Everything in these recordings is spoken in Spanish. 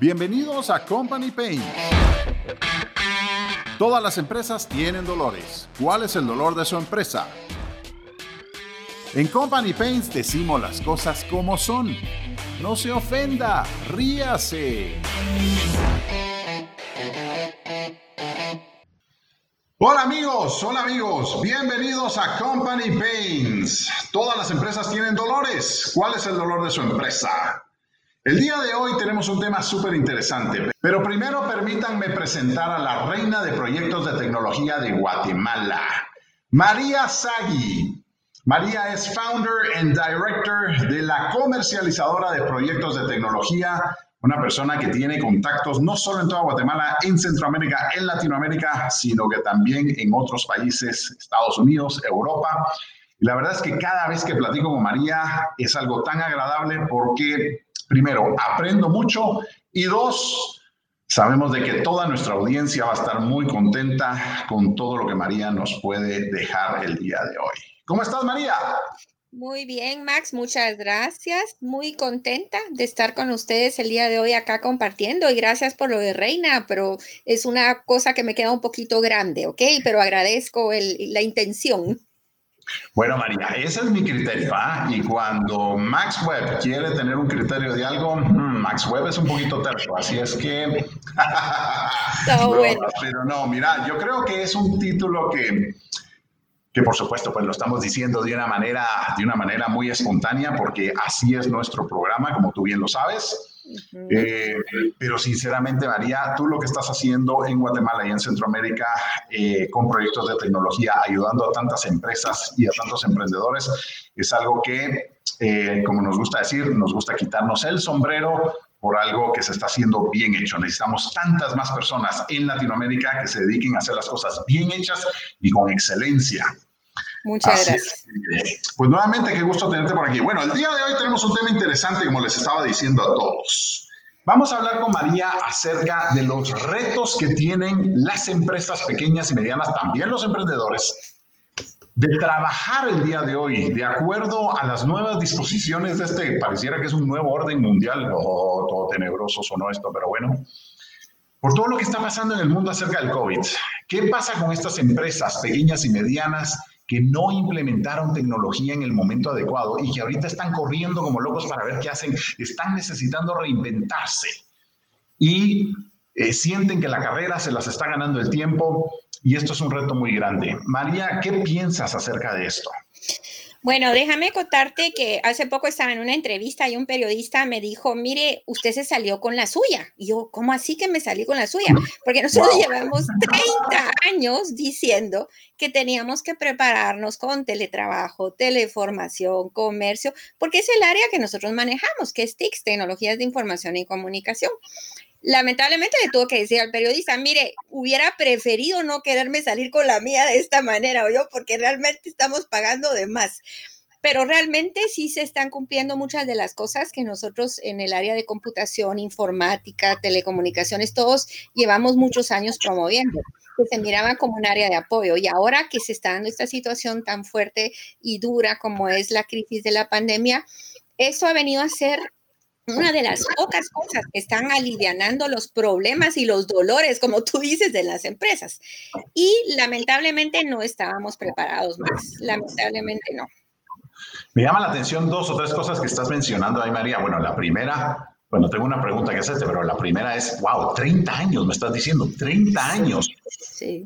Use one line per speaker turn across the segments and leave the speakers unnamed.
Bienvenidos a Company Pain. Todas las empresas tienen dolores. ¿Cuál es el dolor de su empresa? En Company Pains decimos las cosas como son. No se ofenda, ríase. Hola amigos, hola amigos, bienvenidos a Company Pains. Todas las empresas tienen dolores. ¿Cuál es el dolor de su empresa? El día de hoy tenemos un tema súper interesante, pero primero permítanme presentar a la reina de proyectos de tecnología de Guatemala, María Sagui. María es founder and director de la comercializadora de proyectos de tecnología, una persona que tiene contactos no solo en toda Guatemala, en Centroamérica, en Latinoamérica, sino que también en otros países, Estados Unidos, Europa. Y la verdad es que cada vez que platico con María es algo tan agradable porque primero, aprendo mucho y dos, sabemos de que toda nuestra audiencia va a estar muy contenta con todo lo que María nos puede dejar el día de hoy. ¿Cómo estás, María?
Muy bien, Max, muchas gracias. Muy contenta de estar con ustedes el día de hoy acá compartiendo y gracias por lo de Reina, pero es una cosa que me queda un poquito grande, ¿ok? Pero agradezco la intención.
Bueno, María, ese es mi criterio. ¿ah? Y cuando Max Webb quiere tener un criterio de algo, hmm, Max Webb es un poquito terco, así es que...
bueno.
Pero no, mira, yo creo que es un título que, que por supuesto, pues lo estamos diciendo de una manera, de una manera muy espontánea, porque así es nuestro programa, como tú bien lo sabes. Eh, pero sinceramente, María, tú lo que estás haciendo en Guatemala y en Centroamérica eh, con proyectos de tecnología, ayudando a tantas empresas y a tantos emprendedores, es algo que, eh, como nos gusta decir, nos gusta quitarnos el sombrero por algo que se está haciendo bien hecho. Necesitamos tantas más personas en Latinoamérica que se dediquen a hacer las cosas bien hechas y con excelencia.
Muchas gracias.
pues nuevamente, qué gusto tenerte por aquí. Bueno, el día de hoy tenemos un tema interesante, como les estaba diciendo a todos. Vamos a hablar con María acerca de los retos que tienen las empresas pequeñas y medianas, también los emprendedores, de trabajar el día de hoy de acuerdo a las nuevas disposiciones de este, pareciera que es un nuevo orden mundial, o todo tenebroso sonó esto, pero bueno, por todo lo que está pasando en el mundo acerca del COVID. ¿Qué pasa con estas empresas pequeñas y medianas que no implementaron tecnología en el momento adecuado y que ahorita están corriendo como locos para ver qué hacen, están necesitando reinventarse y eh, sienten que la carrera se las está ganando el tiempo y esto es un reto muy grande. María, ¿qué piensas acerca de esto?
Bueno, déjame contarte que hace poco estaba en una entrevista y un periodista me dijo, mire, usted se salió con la suya. Y yo, ¿cómo así que me salí con la suya? Porque nosotros llevamos 30 años diciendo que teníamos que prepararnos con teletrabajo, teleformación, comercio, porque es el área que nosotros manejamos, que es TICS, tecnologías de información y comunicación lamentablemente le tuvo que decir al periodista, mire, hubiera preferido no quererme salir con la mía de esta manera, o yo, porque realmente estamos pagando de más. Pero realmente sí se están cumpliendo muchas de las cosas que nosotros en el área de computación, informática, telecomunicaciones, todos llevamos muchos años promoviendo, que se miraban como un área de apoyo. Y ahora que se está dando esta situación tan fuerte y dura como es la crisis de la pandemia, eso ha venido a ser una de las pocas cosas que están alivianando los problemas y los dolores, como tú dices, de las empresas. Y lamentablemente no estábamos preparados más, lamentablemente no.
Me llama la atención dos o tres cosas que estás mencionando ahí, María. Bueno, la primera, bueno, tengo una pregunta que hacerte, pero la primera es, wow, 30 años, me estás diciendo, 30 años.
Sí.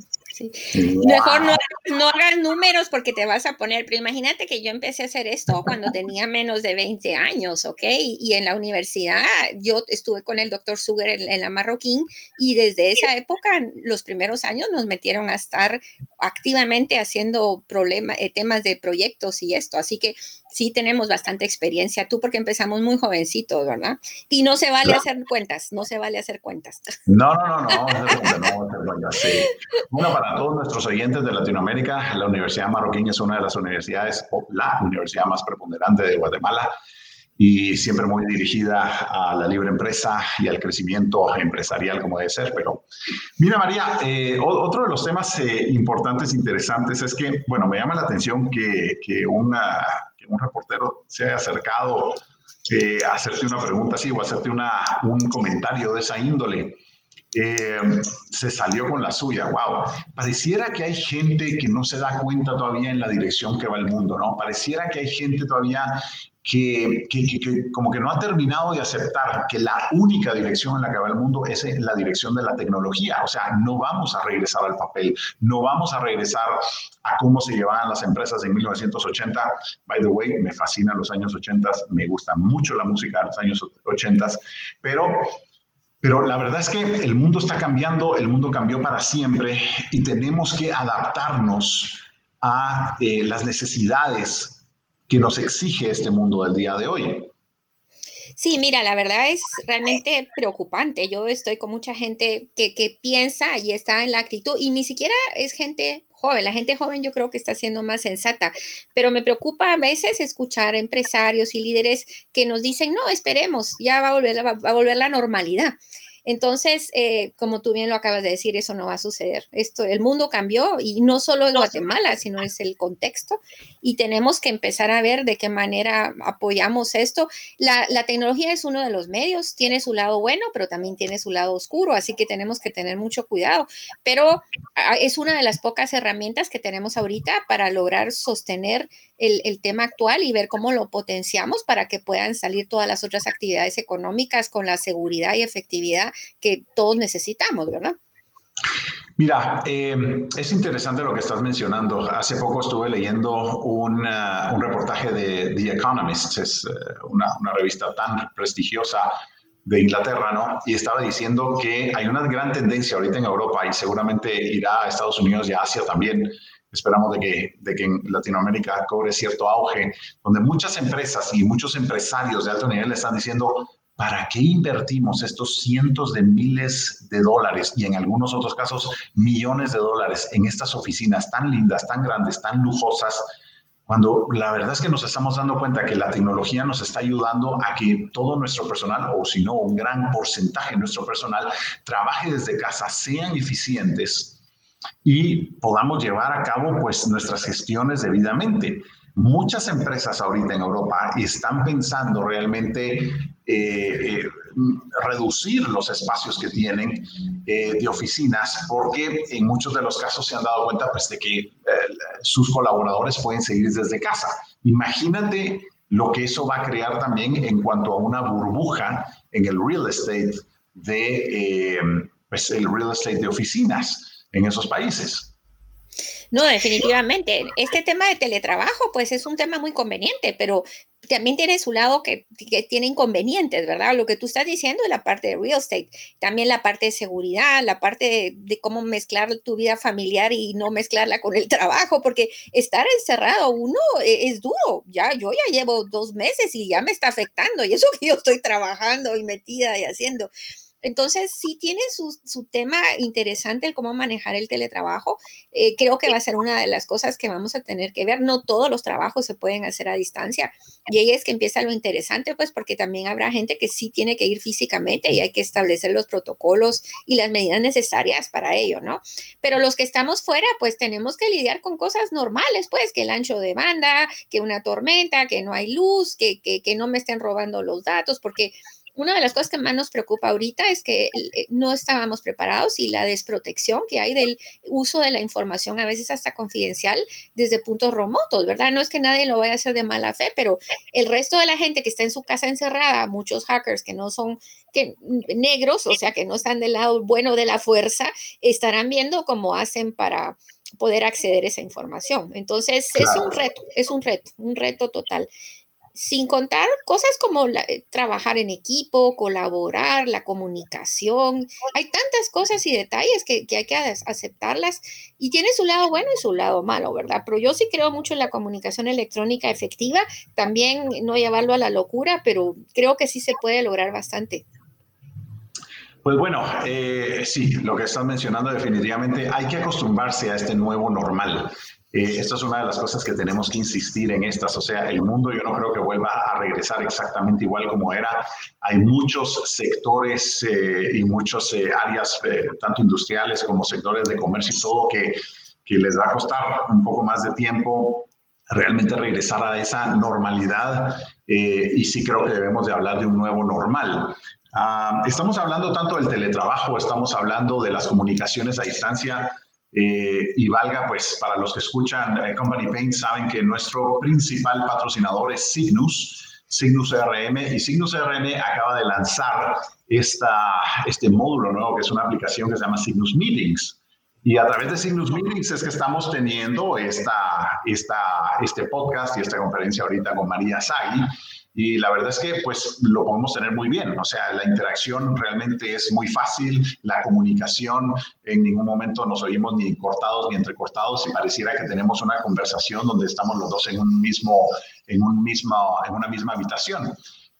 Mejor no, no, hagas números porque te vas a poner, pero imagínate que yo empecé a hacer esto cuando tenía menos de 20 años, ¿ok? Y en la universidad yo estuve con el doctor Sugar en, la Marroquín y desde esa época, los primeros años nos metieron a estar activamente haciendo problemas, eh, temas de proyectos y esto, así que sí tenemos bastante experiencia, tú porque empezamos muy jovencitos, ¿verdad? Y no se vale hacer cuentas, no se vale hacer cuentas.
No, no, no, no, no, no, no sí. Bueno, para todos nuestros oyentes de Latinoamérica, la Universidad Marroquín es una de las universidades, o la universidad más preponderante de Guatemala y siempre muy dirigida a la libre empresa y al crecimiento empresarial como debe ser. Pero mira, María, eh, otro de los temas eh, importantes, interesantes, es que, bueno, me llama la atención que, que, una, un reportero se haya acercado eh, hacerte una pregunta así o hacerte una, un comentario de esa índole. Eh, se salió con la suya, wow. Pareciera que hay gente que no se da cuenta todavía en la dirección que va el mundo, ¿no? Pareciera que hay gente todavía que, como que no ha terminado de aceptar que la única dirección en la que va el mundo es la dirección de la tecnología. O sea, no vamos a regresar al papel, no vamos a regresar a cómo se llevaban las empresas en 1980. By the way, me fascinan los años 80, me gusta mucho la música de los años 80, pero pero la verdad es que el mundo está cambiando, el mundo cambió para siempre y tenemos que adaptarnos a eh, las necesidades que nos exige este mundo del día de hoy.
Sí, mira, la verdad es realmente preocupante. Yo estoy con mucha gente que, que, piensa y está en la actitud y ni siquiera es gente joven. La gente joven yo creo que está siendo más sensata, pero me preocupa a veces escuchar empresarios y líderes que nos dicen, no, esperemos, ya va a volver, va a volver la normalidad. Entonces, eh, como tú bien lo acabas de decir, eso no va a suceder. Esto, el mundo cambió y no solo en Guatemala, sino es el contexto y tenemos que empezar a ver de qué manera apoyamos esto. La, la tecnología es uno de los medios, tiene su lado bueno, pero también tiene su lado oscuro, así que tenemos que tener mucho cuidado. Pero ah, es una de las pocas herramientas que tenemos ahorita para lograr sostener el, tema actual y ver cómo lo potenciamos para que puedan salir todas las otras actividades económicas con la seguridad y efectividad que todos necesitamos, ¿verdad?
Mira, eh, es interesante lo que estás mencionando. Hace poco estuve leyendo un, uh, reportaje de The Economist, es uh, una, una, revista tan prestigiosa de Inglaterra, ¿no? Y estaba diciendo que hay una gran tendencia ahorita en Europa y seguramente irá a Estados Unidos y a Asia también, esperamos de que, de que en Latinoamérica cobre cierto auge, donde muchas empresas y muchos empresarios de alto nivel están diciendo, ¿para qué invertimos estos cientos de miles de dólares y en algunos otros casos millones de dólares en estas oficinas tan lindas, tan grandes, tan lujosas? Cuando la verdad es que nos estamos dando cuenta que la tecnología nos está ayudando a que todo nuestro personal, o si no, un gran porcentaje de nuestro personal, trabaje desde casa, sean eficientes, y podamos llevar a cabo pues nuestras gestiones debidamente. Muchas empresas ahorita en Europa están pensando realmente eh, eh, reducir los espacios que tienen eh, de oficinas porque en muchos de los casos se han dado cuenta pues, de que sus colaboradores pueden seguir desde casa. Imagínate lo que eso va a crear también en cuanto a una burbuja en el real estate de pues, el real estate de oficinas en esos países.
No, definitivamente. Este tema de teletrabajo, pues es un tema muy conveniente, pero también tiene su lado que, tiene inconvenientes, ¿verdad? Lo que tú estás diciendo es la parte de real estate, también la parte de seguridad, la parte de, cómo mezclar tu vida familiar y no mezclarla con el trabajo, porque estar encerrado uno e, es, duro. Ya, yo ya llevo dos meses y ya me está afectando y eso que yo estoy trabajando y metida y haciendo. Entonces, sí tiene su, tema interesante el cómo manejar el teletrabajo. Eh, creo que va a ser una de las cosas que vamos a tener que ver. No todos los trabajos se pueden hacer a distancia. Y ahí es que empieza lo interesante, pues porque también habrá gente que sí tiene que ir físicamente y hay que establecer los protocolos y las medidas necesarias para ello, ¿no? Pero los que estamos fuera, pues tenemos que lidiar con cosas normales, pues que el ancho de banda, que una tormenta, que no hay luz, que, que, que no me estén robando los datos, porque una de las cosas que más nos preocupa ahorita es que eh, no estábamos preparados y la desprotección que hay del uso de la información, a veces hasta confidencial, desde puntos remotos, ¿verdad? No es que nadie lo vaya a hacer de mala fe, pero el resto de la gente que está en su casa encerrada, muchos hackers que no son que, negros, o sea, que no están del lado bueno de la fuerza, estarán viendo cómo hacen para poder acceder a esa información. Entonces, es un reto, es un reto, un reto total sin contar cosas como eh, trabajar en equipo, colaborar, la comunicación. Hay tantas cosas y detalles que, hay que aceptarlas y tiene su lado bueno y su lado malo, ¿verdad? Pero yo sí creo mucho en la comunicación electrónica efectiva, también no llevarlo a la locura, pero creo que sí se puede lograr bastante.
Pues bueno, eh, sí, lo que estás mencionando definitivamente hay que acostumbrarse a este nuevo normal. Eh, esto es una de las cosas que tenemos que insistir en estas. O sea, el mundo yo no creo que vuelva a regresar exactamente igual como era. Hay muchos sectores eh, y muchas eh, áreas, tanto industriales como sectores de comercio y todo, que, que les va a costar un poco más de tiempo realmente regresar a esa normalidad eh, y sí creo que debemos de hablar de un nuevo normal. Ah, estamos hablando tanto del teletrabajo, estamos hablando de las comunicaciones a distancia, eh, y valga, pues, para los que escuchan Company Paint, saben que nuestro principal patrocinador es Signus, Signus CRM, y Signus CRM acaba de lanzar esta, este módulo nuevo, que es una aplicación que se llama Signus Meetings. Y a través de Signus Meetings es que estamos teniendo esta, esta, este podcast y esta conferencia ahorita con María Sagui. Y la verdad es que pues lo podemos tener muy bien. O sea, la interacción realmente es muy fácil, la comunicación, en ningún momento nos oímos ni cortados ni entrecortados y pareciera que tenemos una conversación donde estamos los dos en un mismo, en un mismo, en una misma habitación.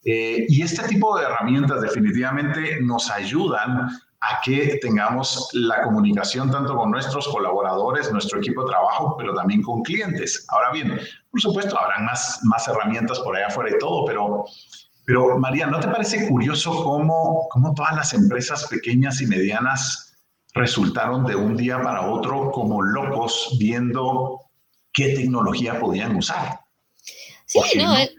Eh, y este tipo de herramientas definitivamente nos ayudan a que tengamos la comunicación tanto con nuestros colaboradores, nuestro equipo de trabajo, pero también con clientes. Ahora bien, por supuesto, habrán más, más herramientas por allá afuera y todo, pero, pero María, ¿no te parece curioso cómo, cómo todas las empresas pequeñas y medianas resultaron de un día para otro como locos viendo qué tecnología podían usar?
Sí, no, eh, es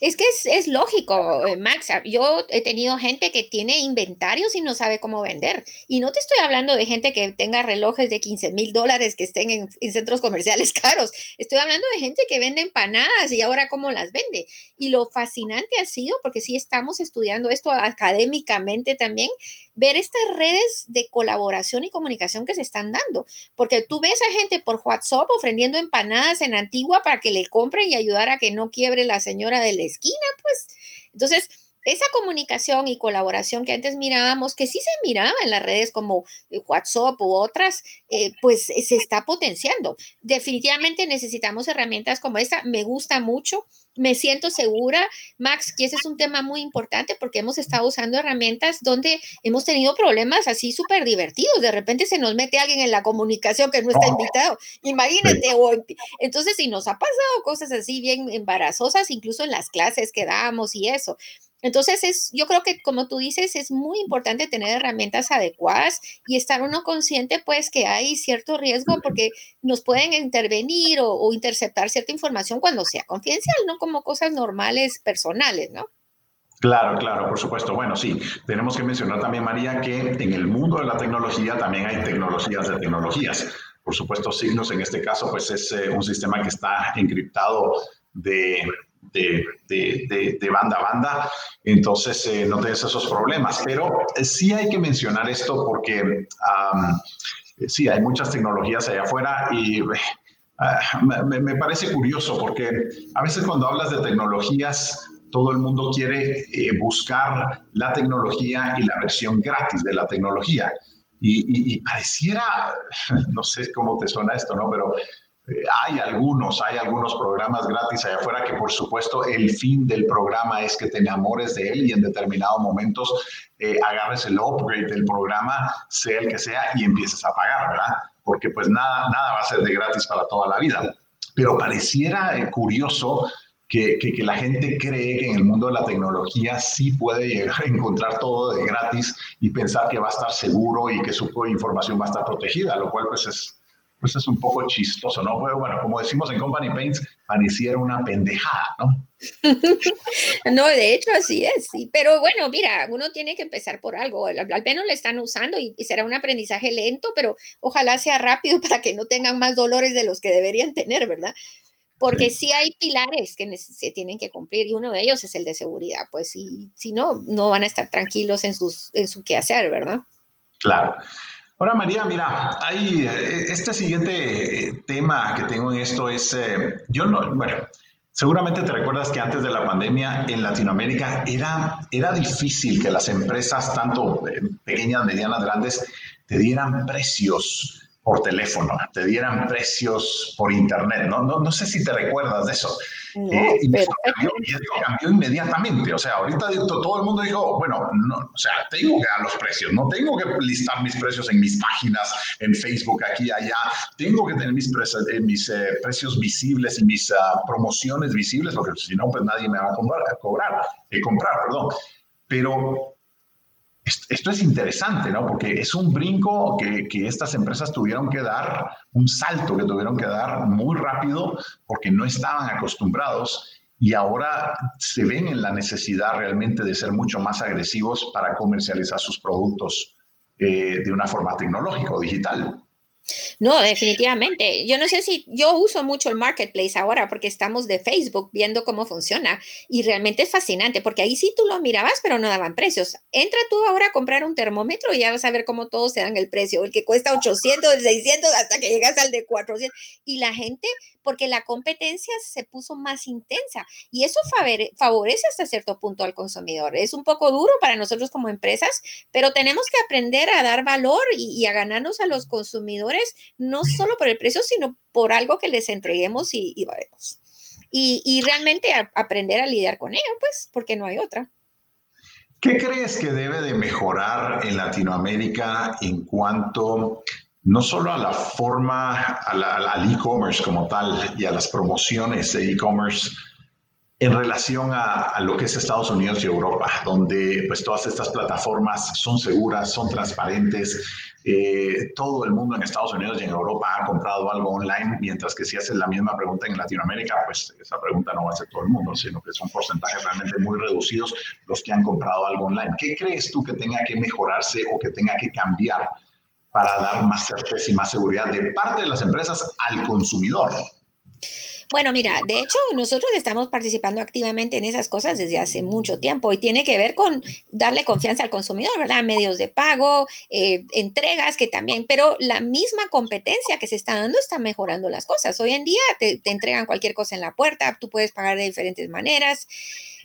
que es, lógico, eh, Max. Yo he tenido gente que tiene inventarios y no sabe cómo vender. Y no te estoy hablando de gente que tenga relojes de 15 mil dólares que estén en, en, centros comerciales caros. Estoy hablando de gente que vende empanadas y ahora cómo las vende. Y lo fascinante ha sido, porque sí estamos estudiando esto académicamente también, ver estas redes de colaboración y comunicación que se están dando. Porque tú ves a gente por WhatsApp ofreciendo empanadas en Antigua para que le compren y ayudar a que no quiebre la señora de la esquina, pues. Entonces, esa comunicación y colaboración que antes mirábamos, que sí se miraba en las redes como eh, WhatsApp u otras, eh, pues se está potenciando. Definitivamente necesitamos herramientas como esta. Me gusta mucho me siento segura, Max, que ese es un tema muy importante porque hemos estado usando herramientas donde hemos tenido problemas así súper divertidos. De repente se nos mete alguien en la comunicación que no está invitado. Imagínate. entonces, si nos ha pasado cosas así bien embarazosas, incluso en las clases que damos y eso. Entonces, es, yo creo que como tú dices, es muy importante tener herramientas adecuadas y estar uno consciente, pues, que hay cierto riesgo porque nos pueden intervenir o, interceptar cierta información cuando sea confidencial, no como cosas normales, personales, ¿no?
Claro, claro, por supuesto. Bueno, sí, tenemos que mencionar también, María, que en el mundo de la tecnología también hay tecnologías de tecnologías. Por supuesto, Signos en este caso, pues es eh, un sistema que está encriptado de, de, banda a banda, entonces eh, no tienes esos problemas. Pero eh, sí hay que mencionar esto porque sí, hay muchas tecnologías allá afuera y ah, me, parece curioso porque a veces cuando hablas de tecnologías, todo el mundo quiere eh, buscar la tecnología y la versión gratis de la tecnología. Y, y, pareciera, no sé cómo te suena esto, ¿no? Pero hay algunos, hay algunos programas gratis allá afuera que por supuesto el fin del programa es que te enamores de él y en determinados momentos eh, agarres el upgrade del programa, sea el que sea, y empieces a pagar, ¿verdad? Porque pues nada, nada va a ser de gratis para toda la vida. Pero pareciera eh, curioso que, que, la gente cree que en el mundo de la tecnología sí puede llegar a encontrar todo de gratis y pensar que va a estar seguro y que su información va a estar protegida, lo cual pues es pues es un poco chistoso, ¿no? Bueno, como decimos en Company Paints, pareciera una pendejada, ¿no?
no, de hecho así es, sí. Pero bueno, mira, uno tiene que empezar por algo. Al, menos lo están usando y, será un aprendizaje lento, pero ojalá sea rápido para que no tengan más dolores de los que deberían tener, ¿verdad? Porque sí, hay pilares que se tienen que cumplir y uno de ellos es el de seguridad. Pues si, si no, no van a estar tranquilos en, sus, en su quehacer, ¿verdad?
Claro. Ahora, María, mira, hay eh, este siguiente eh, tema que tengo en esto es, eh, yo no, bueno, seguramente te recuerdas que antes de la pandemia en Latinoamérica era, era difícil que las empresas, tanto pequeñas, medianas, grandes, te dieran precios por teléfono, te dieran precios por internet. No, no, no sé si te recuerdas de eso. Eh, y, esto cambió, inmediatamente. O sea, ahorita todo el mundo dijo, bueno, no, o sea, tengo que dar los precios, no tengo que listar mis precios en mis páginas, en Facebook, aquí, allá. Tengo que tener mis, precios, eh, mis eh, precios visibles y mis ah, promociones visibles, porque si no, pues nadie me va a comprar, a cobrar, comprar, perdón. Pero esto es interesante, ¿no? Porque es un brinco que, que, estas empresas tuvieron que dar, un salto que tuvieron que dar muy rápido porque no estaban acostumbrados. y ahora se ven en la necesidad realmente de ser mucho más agresivos para comercializar sus productos eh, de una forma tecnológica o digital.
No, definitivamente. Yo no sé si yo uso mucho el marketplace ahora porque estamos de Facebook viendo cómo funciona y realmente es fascinante porque ahí sí tú lo mirabas, pero no daban precios. Entra tú ahora a comprar un termómetro y ya vas a ver cómo todos se dan el precio, el que cuesta 800, el 600, hasta que llegas al de 400. Y la gente porque la competencia se puso más intensa y eso favorece hasta cierto punto al consumidor. Es un poco duro para nosotros como empresas, pero tenemos que aprender a dar valor y, a ganarnos a los consumidores, no solo por el precio, sino por algo que les entreguemos y, y, y realmente aprender a lidiar con ello, pues, porque no hay otra.
¿Qué crees que debe de mejorar en Latinoamérica en cuanto no solo a la forma, al e-commerce como tal y a las promociones de e-commerce en relación a, lo que es Estados Unidos y Europa, donde pues todas estas plataformas son seguras, son transparentes. Eh, todo el mundo en Estados Unidos y en Europa ha comprado algo online, mientras que si haces la misma pregunta en Latinoamérica, pues esa pregunta no va a ser todo el mundo, sino que son porcentajes realmente muy reducidos los que han comprado algo online. ¿Qué crees tú que tenga que mejorarse o que tenga que cambiar para dar más certeza y más seguridad de parte de las empresas al consumidor.
Bueno, mira, de hecho nosotros estamos participando activamente en esas cosas desde hace mucho tiempo y tiene que ver con darle confianza al consumidor, ¿verdad? Medios de pago, eh, entregas que también, pero la misma competencia que se está dando está mejorando las cosas. Hoy en día te, te entregan cualquier cosa en la puerta, tú puedes pagar de diferentes maneras.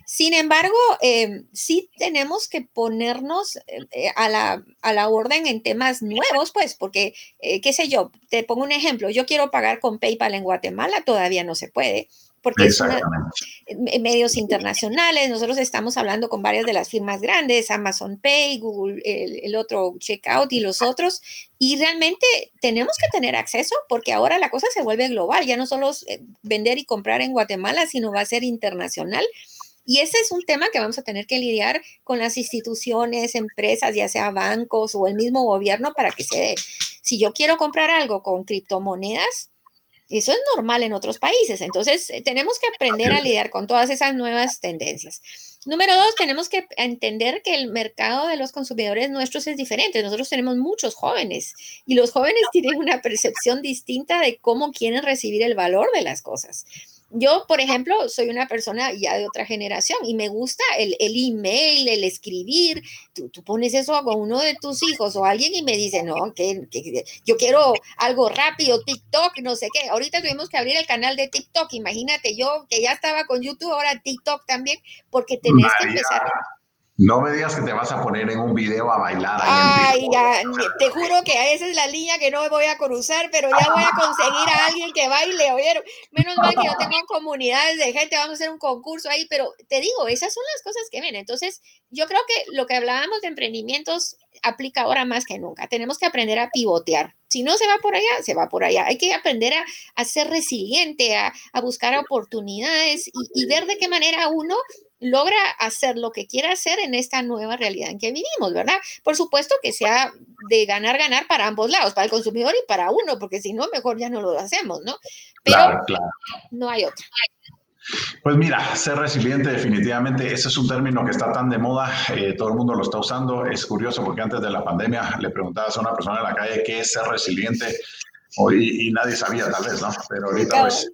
Sin embargo, em, sí tenemos que ponernos eh, eh, a, la, a, la, orden en temas nuevos, pues, porque, eh, qué sé yo, te pongo un ejemplo, yo quiero pagar con PayPal en Guatemala, todavía no se puede, porque es medios internacionales, nosotros estamos hablando con varias de las firmas grandes, Amazon Pay, Google, el, el otro Checkout y los otros, y realmente tenemos que tener acceso porque ahora la cosa se vuelve global, ya no solo vender y comprar en Guatemala, sino va a ser internacional. Y ese es un tema que vamos a tener que lidiar con las instituciones, empresas, ya sea bancos o el mismo gobierno para que se dé. Si yo quiero comprar algo con criptomonedas, eso es normal en otros países. Entonces, eh, tenemos que aprender a lidiar con todas esas nuevas tendencias. Número dos, tenemos que entender que el mercado de los consumidores nuestros es diferente. Nosotros tenemos muchos jóvenes y los jóvenes tienen una percepción distinta de cómo quieren recibir el valor de las cosas yo, por ejemplo, soy una persona ya de otra generación y me gusta el, el email, el escribir. Tú, tú, pones eso con uno de tus hijos o alguien y me dice, no, que, yo quiero algo rápido, TikTok, no sé qué. Ahorita tuvimos que abrir el canal de TikTok. Imagínate, yo que ya estaba con YouTube, ahora TikTok también, porque tenés que empezar.
No me digas que te vas a poner en un video a bailar.
Ay, ya, te juro que esa es la línea que no voy a cruzar, pero ya voy a conseguir a alguien que baile, oyeron. Menos mal que yo tengo comunidades de gente, vamos a hacer un concurso ahí, pero te digo, esas son las cosas que ven. Entonces, yo creo que lo que hablábamos de emprendimientos aplica ahora más que nunca. Tenemos que aprender a pivotear. Si no se va por allá, se va por allá. Hay que aprender a, ser resiliente, a, buscar oportunidades y, y ver de qué manera uno logra hacer lo que quiera hacer en esta nueva realidad en que vivimos, ¿verdad? Por supuesto que sea de ganar, ganar para ambos lados, para el consumidor y para uno, porque si no, mejor ya no lo hacemos, ¿no? Pero claro, claro. no hay otra.
Pues mira, ser resiliente definitivamente, ese es un término que está tan de moda, eh, todo el mundo lo está usando. Es curioso porque antes de la pandemia le preguntabas a una persona en la calle qué es ser resiliente y, y nadie sabía tal vez, ¿no? Pero ahorita pues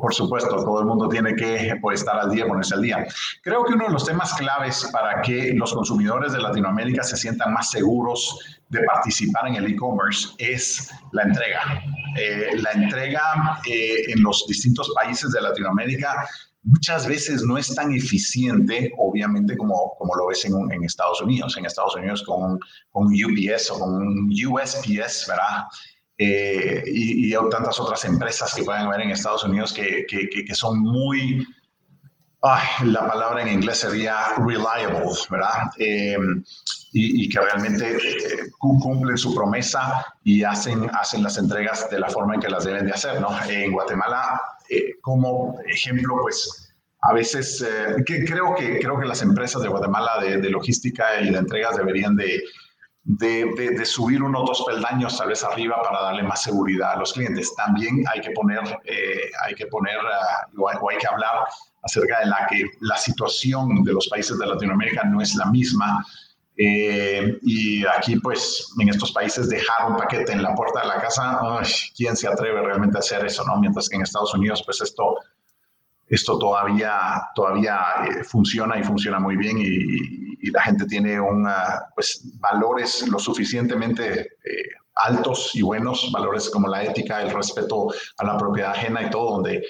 por supuesto, todo el mundo tiene que pues, estar al día, ponerse al día. Creo que uno de los temas claves para que los consumidores de Latinoamérica se sientan más seguros de participar en el e-commerce es la entrega. Eh, la entrega eh, en los distintos países de Latinoamérica muchas veces no es tan eficiente, obviamente, como, como lo es en, en Estados Unidos. En Estados Unidos con, con UPS o con USPS, ¿verdad? Eh, y, hay tantas otras empresas que pueden haber en Estados Unidos que, que, que son muy, la palabra en inglés sería reliable, ¿verdad? Eh, y, y, que realmente eh, cumplen su promesa y hacen, hacen las entregas de la forma en que las deben de hacer, ¿no? En Guatemala, como ejemplo, pues a veces que creo, que, creo que las empresas de Guatemala de, de logística y de entregas deberían de de, subir unos dos peldaños tal vez arriba para darle más seguridad a los clientes. También hay que poner, eh, hay que poner, uh, o hay que hablar acerca de la que la situación de los países de Latinoamérica no es la misma. Eh, y aquí, pues, en estos países dejar un paquete en la puerta de la casa, ¿quién se atreve realmente a hacer eso, no? Mientras que en Estados Unidos, pues, esto, esto todavía, todavía eh, funciona y funciona muy bien y, la gente tiene un, pues, valores lo suficientemente eh, altos y buenos, valores como la ética, el respeto a la propiedad ajena y todo, donde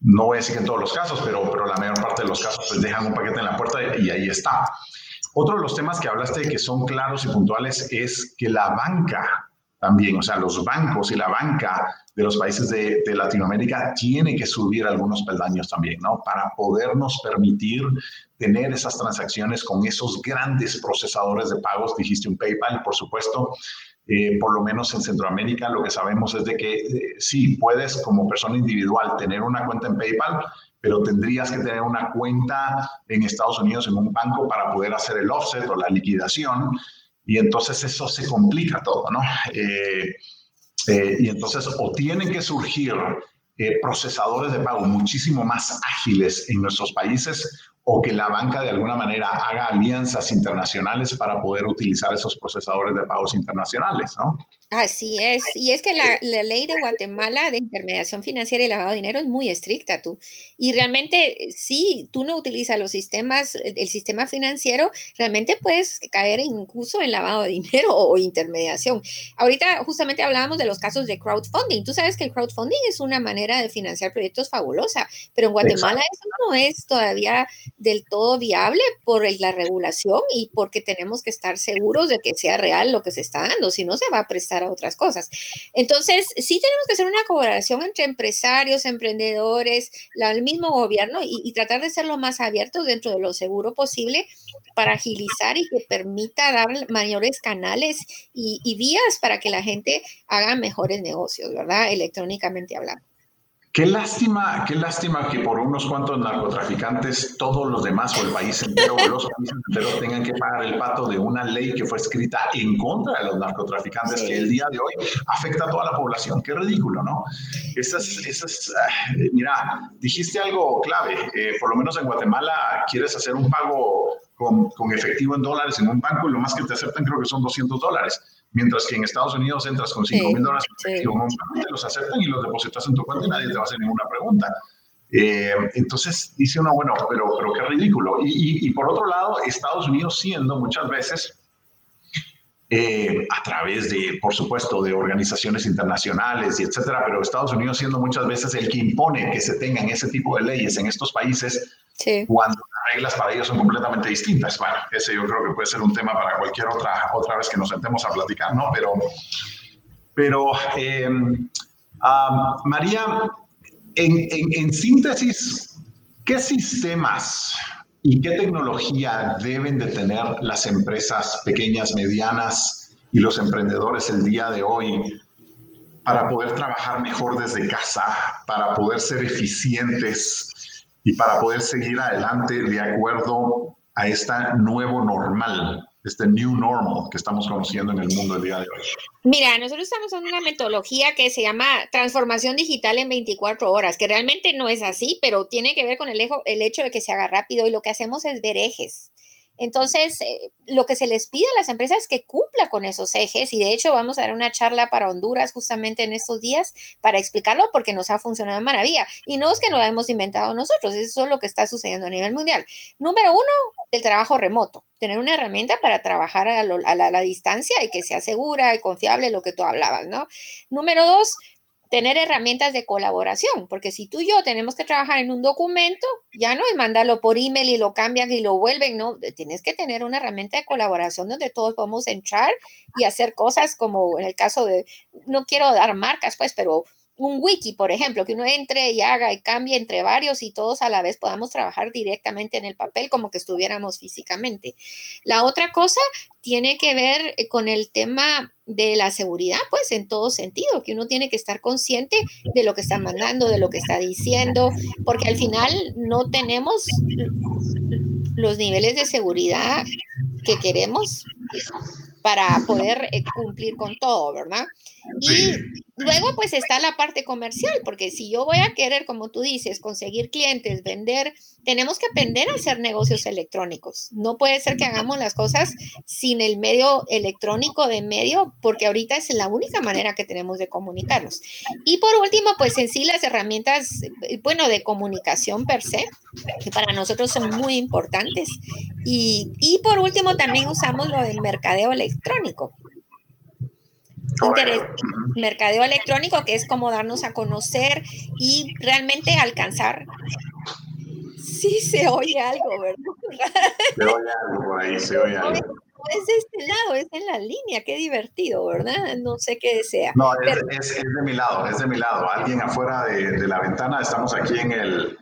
no voy a decir que en todos los casos, pero, pero la mayor parte de los casos pues dejan un paquete en la puerta y ahí está. Otro de los temas que hablaste que son claros y puntuales es que la banca también, o sea, los bancos y la banca de los países de, de, Latinoamérica tiene que subir algunos peldaños también, ¿no? Para podernos permitir tener esas transacciones con esos grandes procesadores de pagos. Dijiste un PayPal, por supuesto. Eh, por lo menos en Centroamérica lo que sabemos es de que eh, sí, puedes como persona individual tener una cuenta en PayPal, pero tendrías que tener una cuenta en Estados Unidos en un banco para poder hacer el offset o la liquidación. Y entonces eso se complica todo, ¿no? Eh, y entonces o tienen que surgir procesadores de pago muchísimo más ágiles en nuestros países o que la banca de alguna manera haga alianzas internacionales para poder utilizar esos procesadores de pagos internacionales, ¿no?
Así es, y es que la, ley de Guatemala de intermediación financiera y lavado de dinero es muy estricta, tú. Y realmente, si tú no utilizas los sistemas, el sistema financiero, realmente puedes caer incluso en lavado de dinero o intermediación. Ahorita justamente hablábamos de los casos de crowdfunding. Tú sabes que el crowdfunding es una manera de financiar proyectos fabulosa, pero en Guatemala eso no es todavía del todo viable por la regulación y porque tenemos que estar seguros de que sea real lo que se está dando, si no se va a prestar a otras cosas. Entonces, sí tenemos que hacer una colaboración entre empresarios, emprendedores, el mismo gobierno y, tratar de ser lo más abiertos dentro de lo seguro posible para agilizar y que permita dar mayores canales y, y vías para que la gente haga mejores negocios, ¿verdad? Electrónicamente hablando.
Qué lástima, qué lástima que por unos cuantos narcotraficantes todos los demás o el país entero o los países enteros tengan que pagar el pato de una ley que fue escrita en contra de los narcotraficantes que el día de hoy afecta a toda la población. Qué ridículo, ¿no? Esas, esas, ah, mira, dijiste algo clave. Eh, por lo menos en Guatemala quieres hacer un pago con, con efectivo en dólares en un banco y lo más que te aceptan creo que son 200 dólares Mientras que en Estados Unidos entras con 5 mil dólares, te los aceptan y los depositas en tu cuenta y nadie te va a hacer ninguna pregunta. Eh, entonces dice uno, bueno, pero, pero qué ridículo. Y, y, por otro lado, Estados Unidos siendo muchas veces, eh, a través de, por supuesto, de organizaciones internacionales y etcétera, pero Estados Unidos siendo muchas veces el que impone que se tengan ese tipo de leyes en estos países, cuando las reglas para ellos son completamente distintas. Bueno, ese yo creo que puede ser un tema para cualquier otra, otra vez que nos sentemos a platicar, ¿no? Pero, pero eh, María, en, en síntesis, ¿qué sistemas y qué tecnología deben de tener las empresas pequeñas, medianas y los emprendedores el día de hoy para poder trabajar mejor desde casa, para poder ser eficientes y para poder seguir adelante de acuerdo a esta nuevo normal, este new normal que estamos conociendo en el mundo el día de hoy?
Mira, nosotros estamos en una metodología que se llama transformación digital en 24 horas, que realmente no es así, pero tiene que ver con el, el hecho de que se haga rápido y lo que hacemos es ver ejes. Entonces, eh, lo que se les pide a las empresas es que cumpla con esos ejes y de hecho vamos a dar una charla para Honduras justamente en estos días para explicarlo porque nos ha funcionado maravilla. Y no es que lo hemos inventado nosotros, eso es lo que está sucediendo a nivel mundial. Número uno, el trabajo remoto, tener una herramienta para trabajar a, la, a la distancia y que sea segura y confiable, lo que tú hablabas, ¿no? Número dos, tener herramientas de colaboración, porque si tú y yo tenemos que trabajar en un documento, ya no es mandarlo por email y lo cambian y lo vuelven, no, tienes que tener una herramienta de colaboración donde todos podemos entrar y hacer cosas como en el caso de, no quiero dar marcas, pues, pero un wiki, por ejemplo, que uno entre y haga y cambie entre varios y todos a la vez podamos trabajar directamente en el papel como que estuviéramos físicamente. La otra cosa tiene que ver eh, con el tema de la seguridad, pues en todo sentido, que uno tiene que estar consciente de lo que está mandando, de lo que está diciendo, porque al final no tenemos los niveles de seguridad que queremos para poder eh, cumplir con todo, ¿verdad? Y luego pues está la parte comercial, porque si yo voy a querer, como tú dices, conseguir clientes, vender, tenemos que aprender a hacer negocios electrónicos. No puede ser que hagamos las cosas sin el medio electrónico de medio, porque ahorita es la única manera que tenemos de comunicarnos. Y por último, pues en sí las herramientas, bueno, de comunicación per se, que para nosotros son muy importantes. Y, y por último, también usamos lo del mercadeo electrónico mercadeo electrónico, que es como darnos a conocer y realmente alcanzar. Sí se oye algo, ¿verdad?
Se oye algo por ahí, se oye algo.
Es de este lado, es en la línea, qué divertido, ¿verdad? No sé qué desea.
No, es, es, de mi lado, es de mi lado. Alguien afuera de, de la ventana, estamos aquí en el,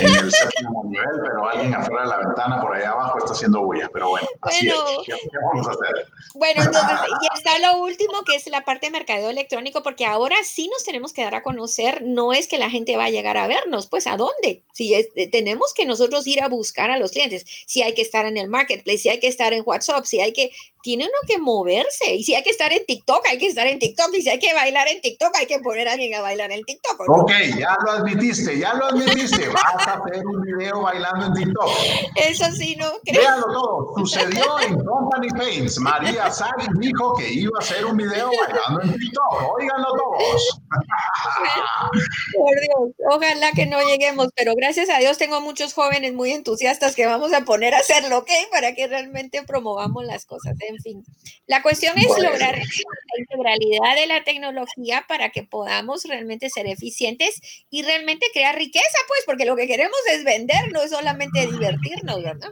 en el séptimo nivel, pero alguien afuera de la ventana por ahí abajo está haciendo bulla. Pero bueno, así es. ¿Qué, vamos a hacer?
Bueno, entonces, y está lo último que es la parte de mercadeo electrónico, porque ahora sí nos tenemos que dar a conocer. No es que la gente va a llegar a vernos, pues ¿a dónde? Si tenemos que nosotros ir a buscar a los clientes, si hay que estar en el marketplace, si hay que estar en WhatsApp, si hay que tiene uno que moverse. Y si hay que estar en TikTok, hay que estar en TikTok. Y si hay que bailar en TikTok, hay que poner a alguien a bailar en TikTok.
Ok, ya lo admitiste, ya lo admitiste. Vas a hacer un video bailando en TikTok.
Eso sí, ¿no?
Véanlo todo. Sucedió en Company Paints. María Sagi dijo que iba a hacer un video bailando en TikTok. Óiganlo todos.
Por Dios, ojalá que no lleguemos, pero gracias a Dios tengo muchos jóvenes muy entusiastas que vamos a poner a hacerlo, ¿ok? Para que realmente promovamos las cosas. ¿eh? En fin. La cuestión es lograr la integralidad de la tecnología para que podamos realmente ser eficientes y realmente crear riqueza, pues, porque lo que queremos es vender, no es solamente divertirnos, ¿verdad?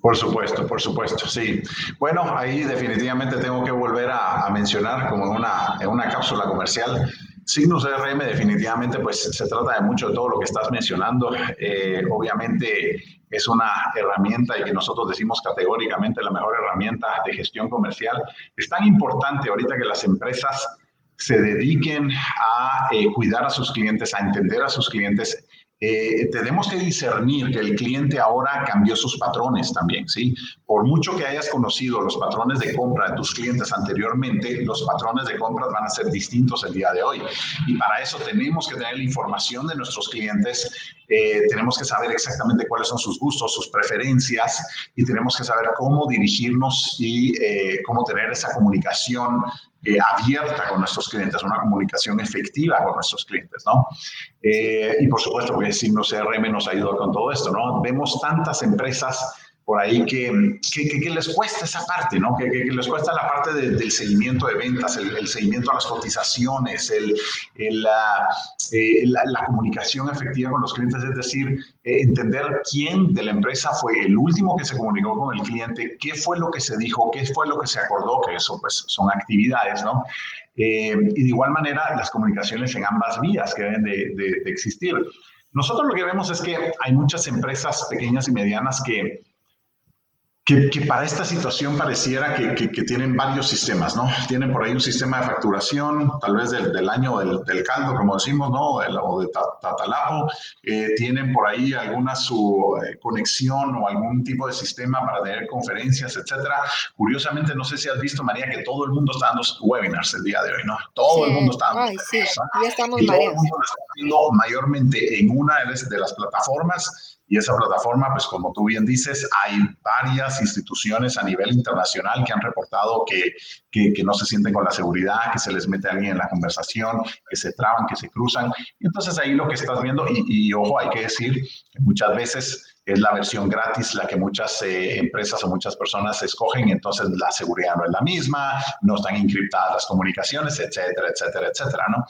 Por supuesto, por supuesto, sí. Bueno, ahí definitivamente tengo que volver a, mencionar como en una, en una cápsula comercial Signos RM definitivamente pues se trata de mucho de todo lo que estás mencionando. Eh, obviamente es una herramienta y que nosotros decimos categóricamente la mejor herramienta de gestión comercial. Es tan importante ahorita que las empresas se dediquen a eh, cuidar a sus clientes, a entender a sus clientes eh, tenemos que discernir que el cliente ahora cambió sus patrones también, ¿sí? Por mucho que hayas conocido los patrones de compra de tus clientes anteriormente, los patrones de compra van a ser distintos el día de hoy. Y para eso tenemos que tener la información de nuestros clientes, eh, tenemos que saber exactamente cuáles son sus gustos, sus preferencias y tenemos que saber cómo dirigirnos y eh, cómo tener esa comunicación eh, abierta con nuestros clientes, una comunicación efectiva con nuestros clientes, ¿no? Eh, y por supuesto, pues Signo CRM nos ha con todo esto, ¿no? Vemos tantas empresas por ahí que, que, les cuesta esa parte, ¿no? Que, les cuesta la parte del seguimiento de ventas, el, seguimiento a las cotizaciones, el, la, eh, la, comunicación efectiva con los clientes, es decir, entender quién de la empresa fue el último que se comunicó con el cliente, qué fue lo que se dijo, qué fue lo que se acordó, que eso pues son actividades, ¿no? Eh, y de igual manera, las comunicaciones en ambas vías que deben de, de existir. Nosotros lo que vemos es que hay muchas empresas pequeñas y medianas que que, para esta situación pareciera que, que, tienen varios sistemas, ¿no? Tienen por ahí un sistema de facturación, tal vez del, del año del, del, caldo, como decimos, ¿no? o de Tatalapo. Eh, tienen por ahí alguna su eh, conexión o algún tipo de sistema para tener conferencias, etcétera. Curiosamente, no sé si has visto, María, que todo el mundo está dando webinars el día de hoy, ¿no? Todo el mundo está dando.
Ay, sí, ya estamos
y todo el mundo lo está haciendo mayormente en una de las plataformas y esa plataforma, pues como tú bien dices, hay varias instituciones a nivel internacional que han reportado que, que, no se sienten con la seguridad, que se les mete alguien en la conversación, que se traban, que se cruzan. Y entonces ahí lo que estás viendo, y, y ojo, hay que decir que muchas veces es la versión gratis la que muchas eh, empresas o muchas personas escogen, entonces la seguridad no es la misma, no están encriptadas las comunicaciones, etcétera, etcétera, etcétera, ¿no?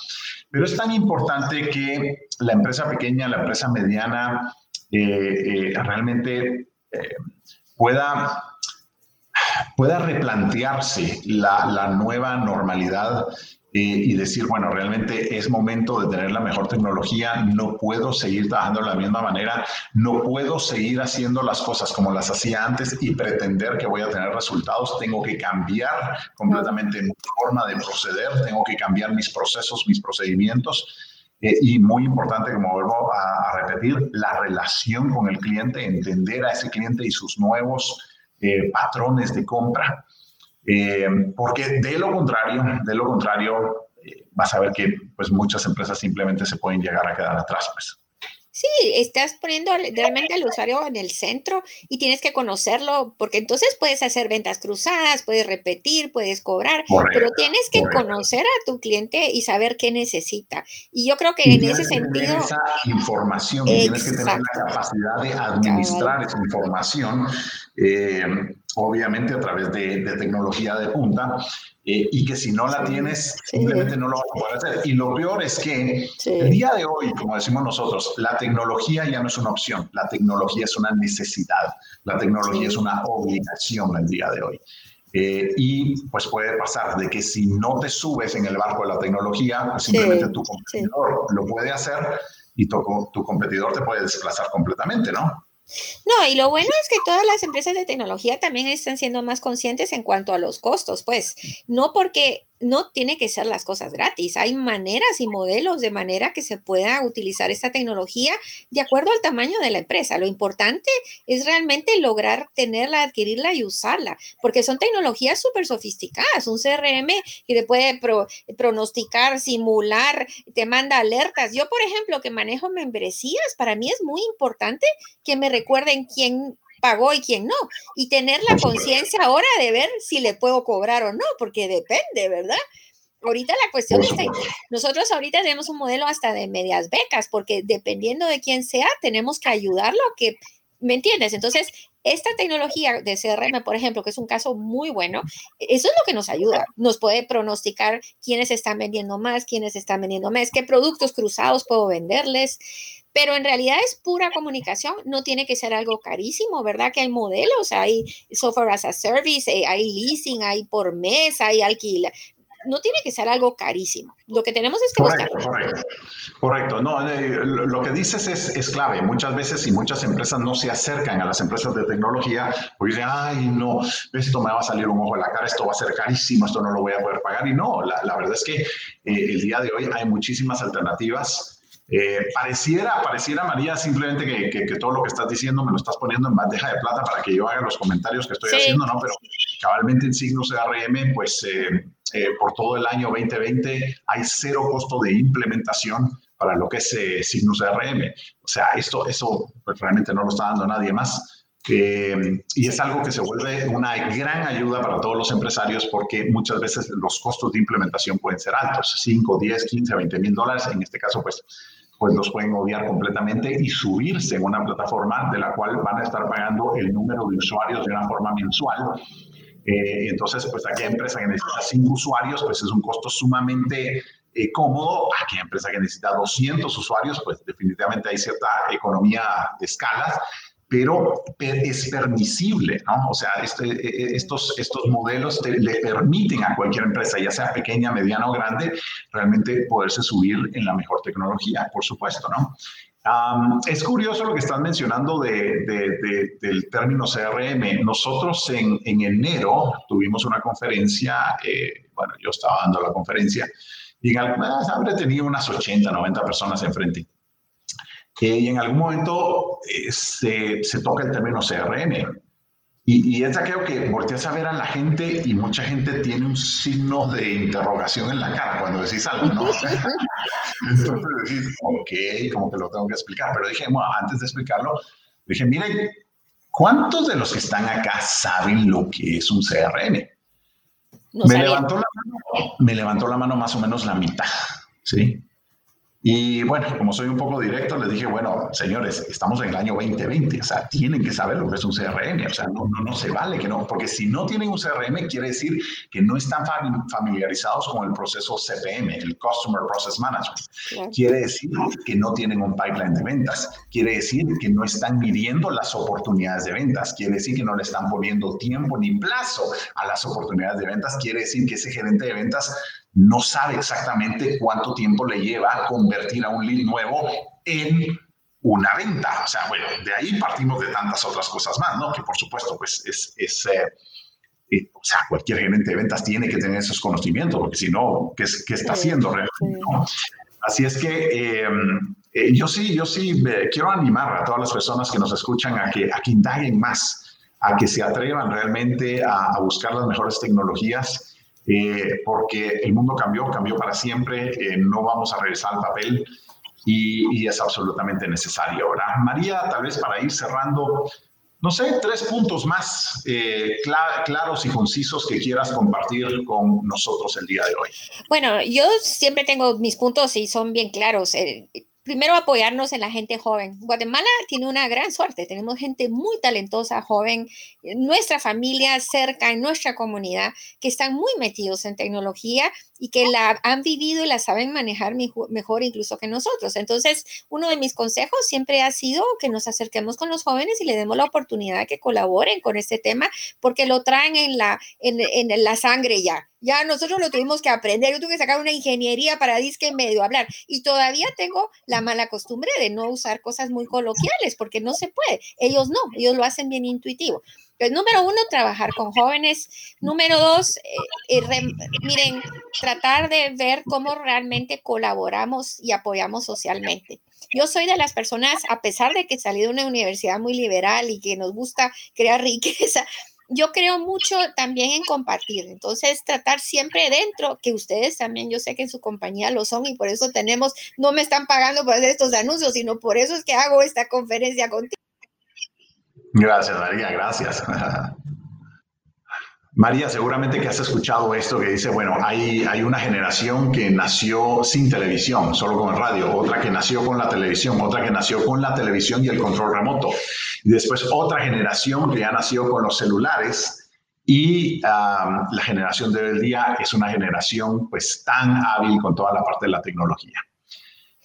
Pero es tan importante que la empresa pequeña, la empresa mediana, eh, realmente eh, pueda, pueda replantearse la, la nueva normalidad eh, y decir, bueno, realmente es momento de tener la mejor tecnología, no puedo seguir trabajando de la misma manera, no puedo seguir haciendo las cosas como las hacía antes y pretender que voy a tener resultados, tengo que cambiar completamente mi forma de proceder, tengo que cambiar mis procesos, mis procedimientos eh, y muy importante, como vuelvo a, repetir, la relación con el cliente, entender a ese cliente y sus nuevos eh, patrones de compra. Eh, porque de lo contrario, de lo contrario, eh, vas a ver que pues muchas empresas simplemente se pueden llegar a quedar atrás, pues.
Sí, estás poniendo realmente al usuario en el centro y tienes que conocerlo, porque entonces puedes hacer ventas cruzadas, puedes repetir, puedes cobrar, pero tienes que conocer a tu cliente y saber qué necesita. Y yo creo que en ese sentido...
esa información, tienes que tener la capacidad de administrar esa información, eh, obviamente a través de, de tecnología de punta, eh, y que si no la tienes, simplemente no lo vas a poder hacer. Y lo peor es que el día de hoy, como decimos nosotros, la tecnología ya no es una opción, la tecnología es una necesidad, la tecnología es una obligación el día de hoy. Eh, y pues puede pasar de que si no te subes en el barco de la tecnología, pues simplemente tu competidor lo puede hacer y tu, tu competidor te puede desplazar completamente, ¿no?
No, y lo bueno es que todas las empresas de tecnología también están siendo más conscientes en cuanto a los costos, pues no porque no tiene que ser las cosas gratis. Hay maneras y modelos de manera que se pueda utilizar esta tecnología de acuerdo al tamaño de la empresa. Lo importante es realmente lograr tenerla, adquirirla y usarla, porque son tecnologías súper sofisticadas. Un CRM que te puede pronosticar, simular, te manda alertas. Yo, por ejemplo, que manejo membresías, para mí es muy importante que me recuerden quién pagó y quién no. Y tener la conciencia ahora de ver si le puedo cobrar o no, porque depende, ¿verdad? Ahorita la cuestión es nosotros ahorita tenemos un modelo hasta de medias becas, porque dependiendo de quién sea, tenemos que ayudarlo a que, ¿me entiendes? Entonces, esta tecnología de CRM, por ejemplo, que es un caso muy bueno, eso es lo que nos ayuda. Nos puede pronosticar quiénes están vendiendo más, quiénes están vendiendo más, qué productos cruzados puedo venderles pero en realidad es pura comunicación, no tiene que ser algo carísimo, ¿verdad? Que hay modelos, hay software as a service, eh, hay leasing, hay por mes, hay alquiler. No tiene que ser algo carísimo. Lo que tenemos es que
correcto, Correcto, correcto. No, eh, lo que dices es, es, clave. Muchas veces y muchas empresas no se acercan a las empresas de tecnología porque dicen, ay, no, esto me va a salir un ojo en la cara, esto va a ser carísimo, esto no lo voy a poder pagar. Y no, la, la verdad es que eh, el día de hoy hay muchísimas alternativas eh, pareciera, pareciera, María, simplemente que, que, todo lo que estás diciendo me lo estás poniendo en bandeja de plata para que yo haga los comentarios que estoy haciendo, ¿no? Pero cabalmente en signos CRM, pues eh, eh, por todo el año 2020 hay cero costo de implementación para lo que es signos CRM. O sea, esto, eso pues, realmente no lo está dando nadie más. y es algo que se vuelve una gran ayuda para todos los empresarios porque muchas veces los costos de implementación pueden ser altos, 5, 10, 15, 20 mil dólares. En este caso, pues pues los pueden odiar completamente y subirse en una plataforma de la cual van a estar pagando el número de usuarios de una forma mensual. Eh, entonces, pues aquella empresa que necesita 5 usuarios, pues es un costo sumamente eh, cómodo. Aquella empresa que necesita 200 usuarios, pues definitivamente hay cierta economía de escalas pero es permisible, ¿no? O sea, este, e, e, estos, estos modelos le permiten a cualquier empresa, ya sea pequeña, mediana o grande, realmente poderse subir en la mejor tecnología, por supuesto, ¿no? es curioso lo que están mencionando de, del término CRM. Nosotros en, en enero tuvimos una conferencia, eh, bueno, yo estaba dando la conferencia, y en, habré tenido unas 80, 90 personas enfrente y en algún momento eh, se, se, toca el término CRM. Y, y es aquello que volteas a ver a la gente y mucha gente tiene un signo de interrogación en la cara cuando decís algo, ¿no? Entonces decís, ok, como que lo tengo que explicar. Pero dije, bueno, antes de explicarlo, dije, miren, ¿cuántos de los que están acá saben lo que es un CRM? me, levantó la mano, me levantó la mano más o menos la mitad, ¿sí? Y bueno, como soy un poco directo, les dije, bueno, señores, estamos en el año 2020, o sea, tienen que saber lo que es un CRM, o sea, no, no, no se vale que no, porque si no tienen un CRM, quiere decir que no están familiarizados con el proceso CPM, el Customer Process Management. Quiere decir que no tienen un pipeline de ventas, quiere decir que no están midiendo las oportunidades de ventas, quiere decir que no le están poniendo tiempo ni plazo a las oportunidades de ventas, quiere decir que ese gerente de ventas no sabe exactamente cuánto tiempo le lleva convertir a un lead nuevo en una venta. O sea, bueno, de ahí partimos de tantas otras cosas más, ¿no? Que por supuesto, pues es, es eh, eh, o sea, cualquier gerente de ventas tiene que tener esos conocimientos, porque si no, ¿qué, qué está haciendo realmente? Así es que eh, yo sí, yo sí quiero animar a todas las personas que nos escuchan a que, a que indaguen más a que se atrevan realmente a, buscar las mejores tecnologías, eh, porque el mundo cambió, cambió para siempre, eh, no vamos a regresar al papel y, y, es absolutamente necesario. ¿verdad? María, tal vez para ir cerrando, no sé, tres puntos más eh, claros y concisos que quieras compartir con nosotros el día de hoy.
Bueno, yo siempre tengo mis puntos y son bien claros. Eh, primero apoyarnos en la gente joven. Guatemala tiene una gran suerte, tenemos gente muy talentosa, joven, nuestra familia cerca, en nuestra comunidad, que están muy metidos en tecnología y que la han vivido y la saben manejar mejor incluso que nosotros. Entonces, uno de mis consejos siempre ha sido que nos acerquemos con los jóvenes y le demos la oportunidad de que colaboren con este tema porque lo traen en la, en, en la sangre ya. Ya nosotros lo tuvimos que aprender. Yo tuve que sacar una ingeniería para disque medio hablar y todavía tengo la mala costumbre de no usar cosas muy coloquiales porque no se puede. Ellos no, ellos lo hacen bien intuitivo. Pues, número uno, trabajar con jóvenes. Número dos, eh, eh, miren, tratar de ver cómo realmente colaboramos y apoyamos socialmente. Yo soy de las personas, a pesar de que salí de una universidad muy liberal y que nos gusta crear riqueza, yo creo mucho también en compartir. Entonces, tratar siempre dentro, que ustedes también, yo sé que en su compañía lo son y por eso tenemos, no me están pagando por hacer estos anuncios, sino por eso es que hago esta conferencia contigo.
Gracias, María, gracias. María, seguramente que has escuchado esto que dice, bueno, hay, hay una generación que nació sin televisión, solo con el radio, otra que nació con la televisión, otra que nació con la televisión y el control remoto, y después otra generación que ya nació con los celulares y la generación de hoy día es una generación pues tan hábil con toda la parte de la tecnología.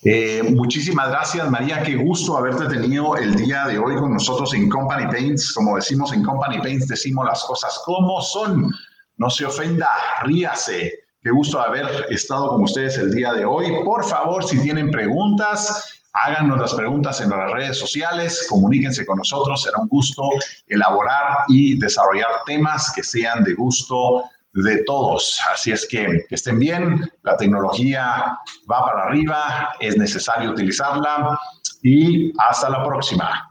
Eh, muchísimas gracias, María. Qué gusto haberte tenido el día de hoy con nosotros en Company Paints. Como decimos en Company Paints, decimos las cosas como son. No se ofenda, ríase. Qué gusto haber estado con ustedes el día de hoy. Por favor, si tienen preguntas, háganos las preguntas en las redes sociales, comuníquense con nosotros. Será un gusto elaborar y desarrollar temas que sean de gusto de todos. Así es que, estén bien, la tecnología va para arriba, es necesario utilizarla y hasta la próxima.